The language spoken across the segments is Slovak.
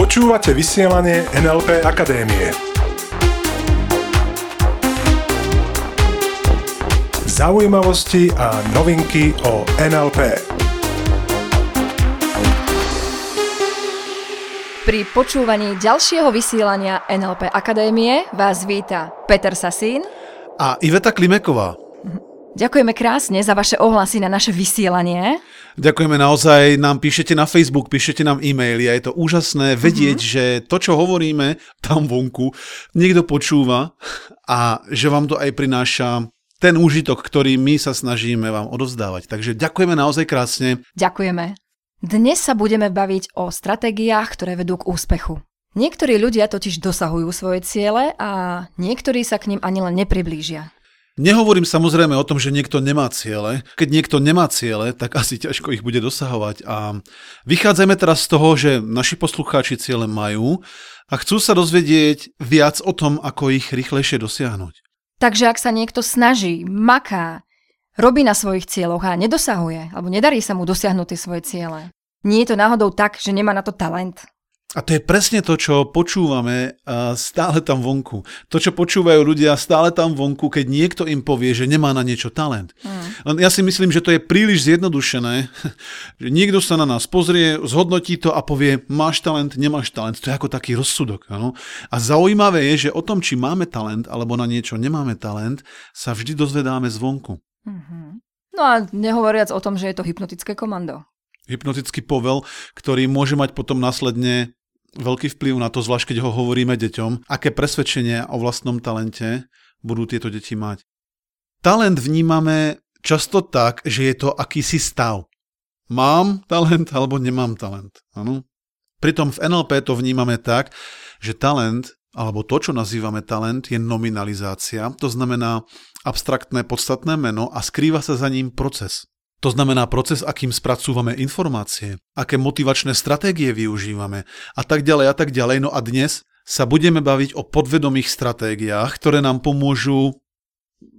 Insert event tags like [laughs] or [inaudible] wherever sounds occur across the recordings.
Počúvate vysielanie NLP Akadémie. Zaujímavosti a novinky o NLP. Pri počúvaní ďalšieho vysielania NLP Akadémie vás víta Peter Sasín a Iveta Klimeková. Ďakujeme krásne za vaše ohlasy na naše vysielanie. Ďakujeme naozaj, nám píšete na Facebook, píšete nám e-maily a je to úžasné vedieť, uh-huh. že to, čo hovoríme tam vonku, niekto počúva a že vám to aj prináša ten úžitok, ktorý my sa snažíme vám odovzdávať. Takže ďakujeme naozaj krásne. Ďakujeme. Dnes sa budeme baviť o stratégiách, ktoré vedú k úspechu. Niektorí ľudia totiž dosahujú svoje ciele a niektorí sa k ním ani len nepriblížia. Nehovorím samozrejme o tom, že niekto nemá ciele. Keď niekto nemá ciele, tak asi ťažko ich bude dosahovať. A vychádzajme teraz z toho, že naši poslucháči ciele majú a chcú sa dozvedieť viac o tom, ako ich rýchlejšie dosiahnuť. Takže ak sa niekto snaží, maká, robí na svojich cieľoch a nedosahuje, alebo nedarí sa mu dosiahnuť tie svoje ciele, nie je to náhodou tak, že nemá na to talent? A to je presne to, čo počúvame stále tam vonku. To, čo počúvajú ľudia stále tam vonku, keď niekto im povie, že nemá na niečo talent. Mm. Ja si myslím, že to je príliš zjednodušené, [laughs] že niekto sa na nás pozrie, zhodnotí to a povie, máš talent, nemáš talent. To je ako taký rozsudok. Ano? A zaujímavé je, že o tom, či máme talent alebo na niečo nemáme talent, sa vždy dozvedáme zvonku. Mm-hmm. No a nehovoriac o tom, že je to hypnotické komando hypnotický povel, ktorý môže mať potom následne veľký vplyv na to, zvlášť keď ho hovoríme deťom, aké presvedčenie o vlastnom talente budú tieto deti mať. Talent vnímame často tak, že je to akýsi stav. Mám talent alebo nemám talent. Ano? Pritom v NLP to vnímame tak, že talent, alebo to, čo nazývame talent, je nominalizácia, to znamená abstraktné podstatné meno a skrýva sa za ním proces. To znamená proces, akým spracúvame informácie, aké motivačné stratégie využívame a tak ďalej a tak ďalej. No a dnes sa budeme baviť o podvedomých stratégiách, ktoré nám pomôžu,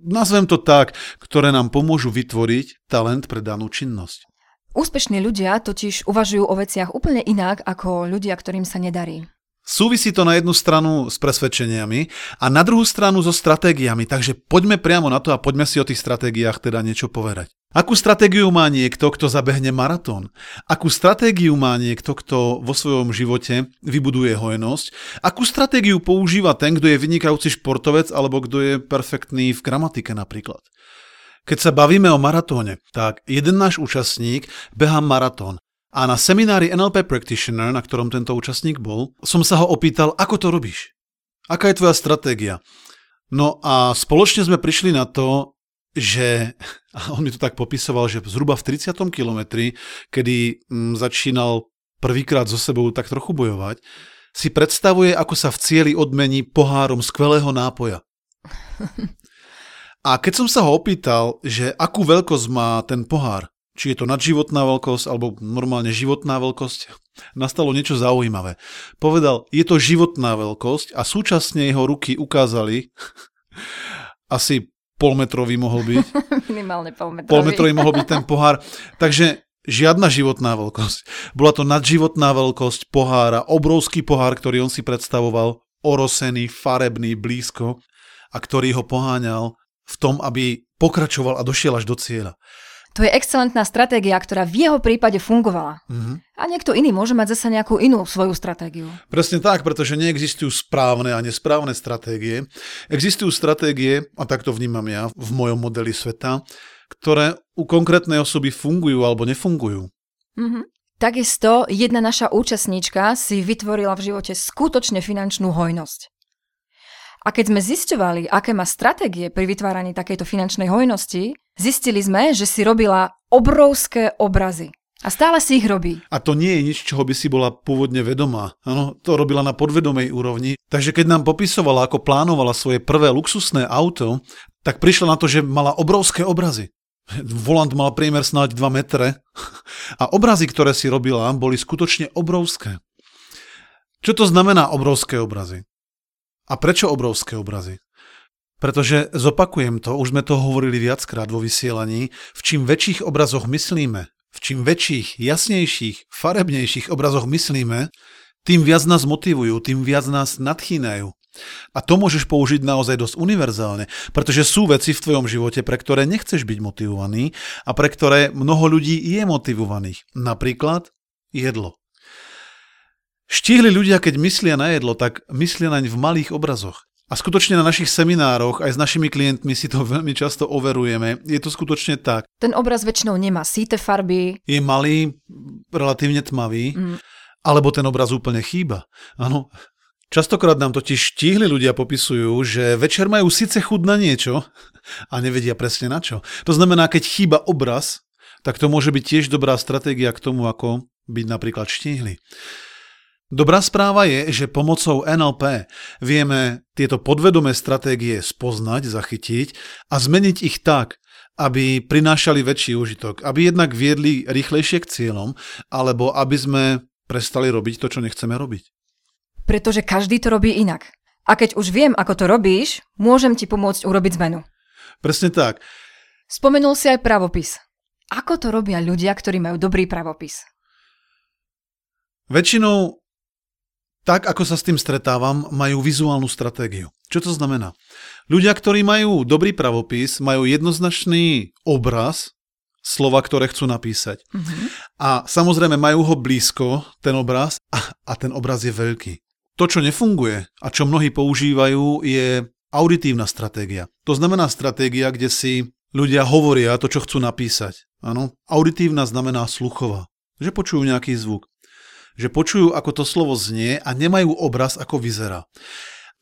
nazvem to tak, ktoré nám pomôžu vytvoriť talent pre danú činnosť. Úspešní ľudia totiž uvažujú o veciach úplne inak ako ľudia, ktorým sa nedarí. Súvisí to na jednu stranu s presvedčeniami a na druhú stranu so stratégiami, takže poďme priamo na to a poďme si o tých stratégiách teda niečo povedať. Akú stratégiu má niekto, kto zabehne maratón? Akú stratégiu má niekto, kto vo svojom živote vybuduje hojnosť? Akú stratégiu používa ten, kto je vynikajúci športovec alebo kto je perfektný v gramatike napríklad? Keď sa bavíme o maratóne, tak jeden náš účastník beha maratón a na seminári NLP Practitioner, na ktorom tento účastník bol, som sa ho opýtal, ako to robíš? Aká je tvoja stratégia? No a spoločne sme prišli na to, že, [laughs] a on mi to tak popisoval, že zhruba v 30. kilometri, kedy mm, začínal prvýkrát so sebou tak trochu bojovať, si predstavuje, ako sa v cieli odmení pohárom skvelého nápoja. [laughs] A keď som sa ho opýtal, že akú veľkosť má ten pohár, či je to nadživotná veľkosť alebo normálne životná veľkosť, [laughs] nastalo niečo zaujímavé. Povedal, je to životná veľkosť a súčasne jeho ruky ukázali, asi polmetrový mohol byť. [laughs] Minimálne polmetrový. Polmetrový mohol byť ten pohár. Takže žiadna životná veľkosť. Bola to nadživotná veľkosť pohára, obrovský pohár, ktorý on si predstavoval, orosený, farebný, blízko a ktorý ho poháňal v tom, aby pokračoval a došiel až do cieľa. To je excelentná stratégia, ktorá v jeho prípade fungovala. Mm-hmm. A niekto iný môže mať zase nejakú inú svoju stratégiu. Presne tak, pretože neexistujú správne a nesprávne stratégie. Existujú stratégie, a tak to vnímam ja v mojom modeli sveta, ktoré u konkrétnej osoby fungujú alebo nefungujú. Mm-hmm. Takisto jedna naša účastníčka si vytvorila v živote skutočne finančnú hojnosť. A keď sme zisťovali, aké má stratégie pri vytváraní takejto finančnej hojnosti, zistili sme, že si robila obrovské obrazy. A stále si ich robí. A to nie je nič, čoho by si bola pôvodne vedomá. Ano, to robila na podvedomej úrovni. Takže keď nám popisovala, ako plánovala svoje prvé luxusné auto, tak prišla na to, že mala obrovské obrazy. Volant mal priemer snáď 2 metre [laughs] a obrazy, ktoré si robila, boli skutočne obrovské. Čo to znamená obrovské obrazy? A prečo obrovské obrazy? Pretože zopakujem to, už sme to hovorili viackrát vo vysielaní, v čím väčších obrazoch myslíme, v čím väčších, jasnejších, farebnejších obrazoch myslíme, tým viac nás motivujú, tým viac nás nadchýnajú. A to môžeš použiť naozaj dosť univerzálne, pretože sú veci v tvojom živote, pre ktoré nechceš byť motivovaný a pre ktoré mnoho ľudí je motivovaných. Napríklad jedlo. Štíhli ľudia, keď myslia na jedlo, tak myslia naň v malých obrazoch. A skutočne na našich seminároch aj s našimi klientmi si to [laughs] veľmi často overujeme. Je to skutočne tak. Ten obraz väčšinou nemá síte farby. Je malý, relatívne tmavý, mm. alebo ten obraz úplne chýba. Áno, Častokrát nám totiž štíhli ľudia popisujú, že večer majú síce chud na niečo [laughs] a nevedia presne na čo. To znamená, keď chýba obraz, tak to môže byť tiež dobrá stratégia k tomu, ako byť napríklad štíhli. Dobrá správa je, že pomocou NLP vieme tieto podvedomé stratégie spoznať, zachytiť a zmeniť ich tak, aby prinášali väčší užitok, aby jednak viedli rýchlejšie k cieľom, alebo aby sme prestali robiť to, čo nechceme robiť. Pretože každý to robí inak. A keď už viem, ako to robíš, môžem ti pomôcť urobiť zmenu. Presne tak. Spomenul si aj pravopis. Ako to robia ľudia, ktorí majú dobrý pravopis? Väčšinou, tak ako sa s tým stretávam, majú vizuálnu stratégiu. Čo to znamená? Ľudia, ktorí majú dobrý pravopis, majú jednoznačný obraz slova, ktoré chcú napísať. Uh-huh. A samozrejme majú ho blízko, ten obraz, a, a ten obraz je veľký. To, čo nefunguje a čo mnohí používajú, je auditívna stratégia. To znamená stratégia, kde si ľudia hovoria to, čo chcú napísať. Áno, auditívna znamená sluchová. Že počujú nejaký zvuk. Že počujú, ako to slovo znie a nemajú obraz, ako vyzerá.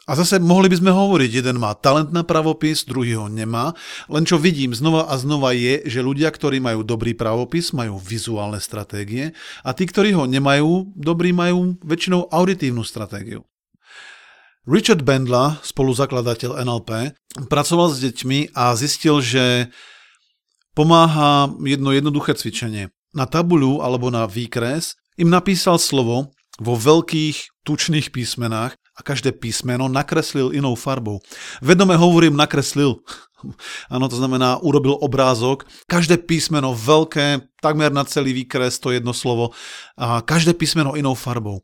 A zase mohli by sme hovoriť, jeden má talent na pravopis, druhý ho nemá, len čo vidím znova a znova je, že ľudia, ktorí majú dobrý pravopis, majú vizuálne stratégie a tí, ktorí ho nemajú, dobrý majú väčšinou auditívnu stratégiu. Richard Bendla, spoluzakladateľ NLP, pracoval s deťmi a zistil, že pomáha jedno jednoduché cvičenie. Na tabuľu alebo na výkres im napísal slovo vo veľkých tučných písmenách a každé písmeno nakreslil inou farbou. Vedome hovorím nakreslil. [laughs] Áno, to znamená, urobil obrázok. Každé písmeno veľké, takmer na celý výkres, to jedno slovo. A každé písmeno inou farbou.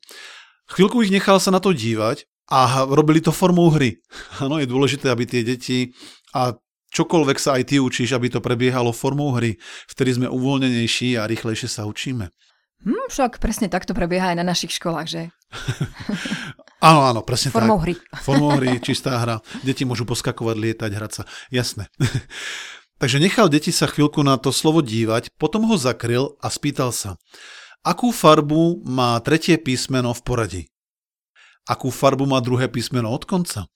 Chvíľku ich nechal sa na to dívať a robili to formou hry. [laughs] Áno, je dôležité, aby tie deti a čokoľvek sa aj ty učíš, aby to prebiehalo formou hry. Vtedy sme uvoľnenejší a rýchlejšie sa učíme. Hm, však presne takto prebieha aj na našich školách, že? [laughs] Áno, áno, presne Formou tak. hry. [laughs] Formou hry, čistá hra. Deti môžu poskakovať, lietať, hrať sa. Jasné. [laughs] Takže nechal deti sa chvíľku na to slovo dívať, potom ho zakryl a spýtal sa, akú farbu má tretie písmeno v poradí? Akú farbu má druhé písmeno od konca?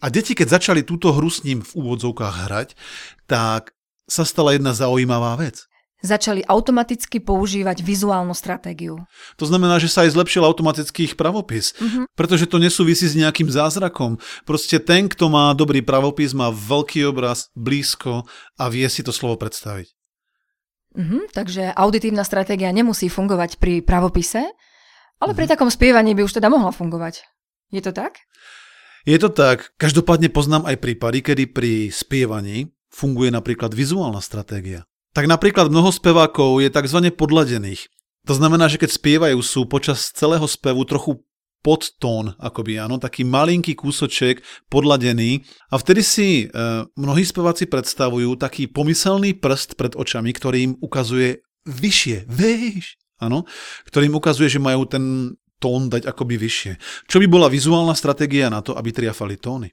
A deti, keď začali túto hru s ním v úvodzovkách hrať, tak sa stala jedna zaujímavá vec začali automaticky používať vizuálnu stratégiu. To znamená, že sa aj zlepšil automatický ich pravopis, mm-hmm. pretože to nesúvisí s nejakým zázrakom. Proste ten, kto má dobrý pravopis, má veľký obraz, blízko a vie si to slovo predstaviť. Mm-hmm, takže auditívna stratégia nemusí fungovať pri pravopise, ale mm-hmm. pri takom spievaní by už teda mohla fungovať. Je to tak? Je to tak. Každopádne poznám aj prípady, kedy pri spievaní funguje napríklad vizuálna stratégia tak napríklad mnoho spevákov je tzv. podladených. To znamená, že keď spievajú, sú počas celého spevu trochu podtón, akoby áno, taký malinký kúsoček podladený a vtedy si e, mnohí speváci predstavujú taký pomyselný prst pred očami, ktorý im ukazuje vyššie, vejš, áno, ktorý im ukazuje, že majú ten tón dať akoby vyššie. Čo by bola vizuálna stratégia na to, aby triafali tóny.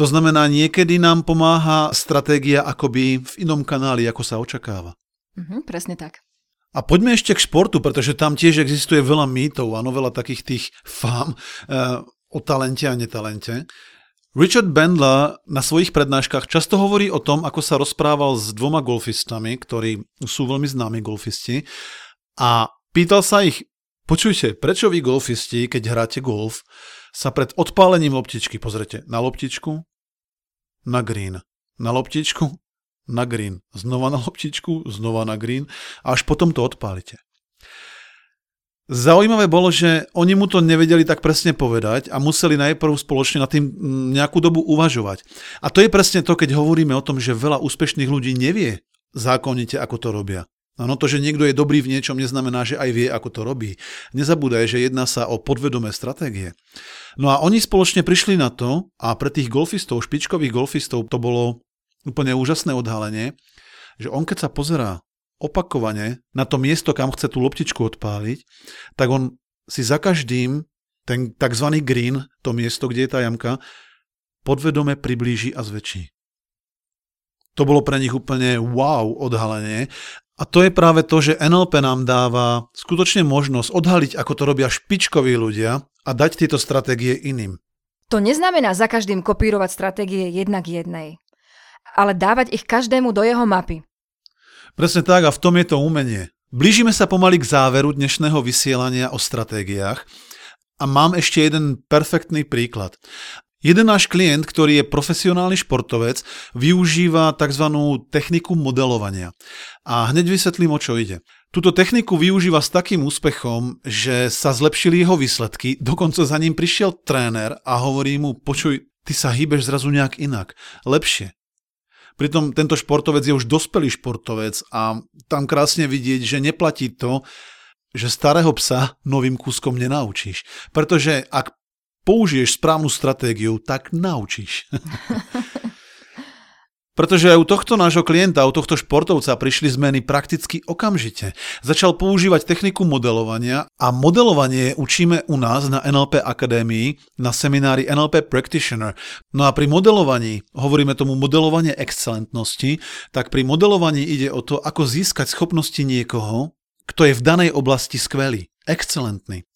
To znamená, niekedy nám pomáha stratégia akoby v inom kanáli, ako sa očakáva. Mhm, presne tak. A poďme ešte k športu, pretože tam tiež existuje veľa mýtov a veľa takých tých fám uh, o talente a netalente. Richard Bendler na svojich prednáškach často hovorí o tom, ako sa rozprával s dvoma golfistami, ktorí sú veľmi známi golfisti a pýtal sa ich, počujte, prečo vy golfisti, keď hráte golf, sa pred odpálením loptičky pozrete na loptičku, na green, na loptičku, na green, znova na loptičku, znova na green a až potom to odpálite. Zaujímavé bolo, že oni mu to nevedeli tak presne povedať a museli najprv spoločne na tým mm, nejakú dobu uvažovať. A to je presne to, keď hovoríme o tom, že veľa úspešných ľudí nevie zákonite, ako to robia. No to, že niekto je dobrý v niečom, neznamená, že aj vie, ako to robí. Nezabúdaj, že jedná sa o podvedomé stratégie. No a oni spoločne prišli na to a pre tých golfistov, špičkových golfistov, to bolo úplne úžasné odhalenie, že on keď sa pozerá opakovane na to miesto, kam chce tú loptičku odpáliť, tak on si za každým ten tzv. green, to miesto, kde je tá jamka, podvedome priblíži a zväčší. To bolo pre nich úplne wow odhalenie a to je práve to, že NLP nám dáva skutočne možnosť odhaliť, ako to robia špičkoví ľudia a dať tieto stratégie iným. To neznamená za každým kopírovať stratégie jednak jednej, ale dávať ich každému do jeho mapy. Presne tak a v tom je to umenie. Blížime sa pomaly k záveru dnešného vysielania o stratégiách a mám ešte jeden perfektný príklad. Jeden náš klient, ktorý je profesionálny športovec, využíva tzv. techniku modelovania. A hneď vysvetlím, o čo ide. Túto techniku využíva s takým úspechom, že sa zlepšili jeho výsledky, dokonca za ním prišiel tréner a hovorí mu, počuj, ty sa hýbeš zrazu nejak inak, lepšie. Pritom tento športovec je už dospelý športovec a tam krásne vidieť, že neplatí to, že starého psa novým kúskom nenaučíš. Pretože ak použiješ správnu stratégiu, tak naučíš. [laughs] Pretože aj u tohto nášho klienta, u tohto športovca prišli zmeny prakticky okamžite. Začal používať techniku modelovania a modelovanie učíme u nás na NLP Akadémii na seminári NLP Practitioner. No a pri modelovaní, hovoríme tomu modelovanie excelentnosti, tak pri modelovaní ide o to, ako získať schopnosti niekoho, kto je v danej oblasti skvelý, excelentný.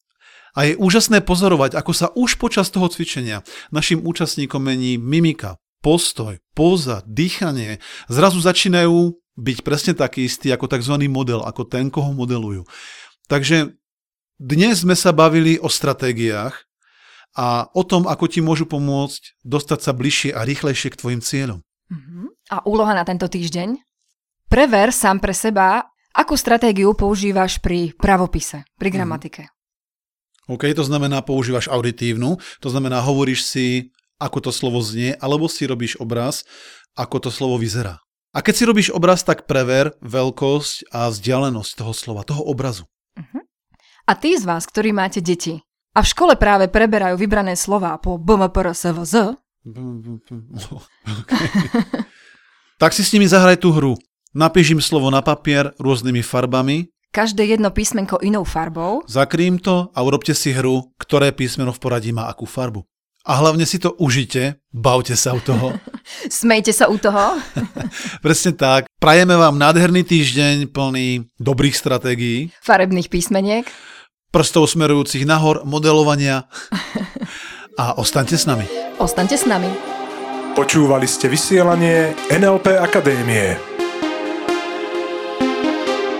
A je úžasné pozorovať, ako sa už počas toho cvičenia našim účastníkom mení mimika, postoj, póza, dýchanie. Zrazu začínajú byť presne taký istý ako tzv. model, ako ten, koho modelujú. Takže dnes sme sa bavili o stratégiách a o tom, ako ti môžu pomôcť dostať sa bližšie a rýchlejšie k tvojim cieľom. Uh-huh. A úloha na tento týždeň? Prever sám pre seba, akú stratégiu používaš pri pravopise, pri mhm. gramatike. Uh-huh. OK, to znamená, používaš auditívnu, to znamená, hovoríš si, ako to slovo znie, alebo si robíš obraz, ako to slovo vyzerá. A keď si robíš obraz, tak prever veľkosť a vzdialenosť toho slova, toho obrazu. Uh-huh. A tí z vás, ktorí máte deti a v škole práve preberajú vybrané slova po BMPRSVZ, [laughs] okay. tak si s nimi zahraj tú hru. Napíš im slovo na papier rôznymi farbami každé jedno písmenko inou farbou. Zakrým to a urobte si hru, ktoré písmeno v poradí má akú farbu. A hlavne si to užite, bavte sa u toho. [laughs] Smejte sa u toho. [laughs] Presne tak. Prajeme vám nádherný týždeň plný dobrých stratégií. Farebných písmeniek. Prstov smerujúcich nahor, modelovania. [laughs] A ostaňte s nami. Ostaňte s nami. Počúvali ste vysielanie NLP Akadémie.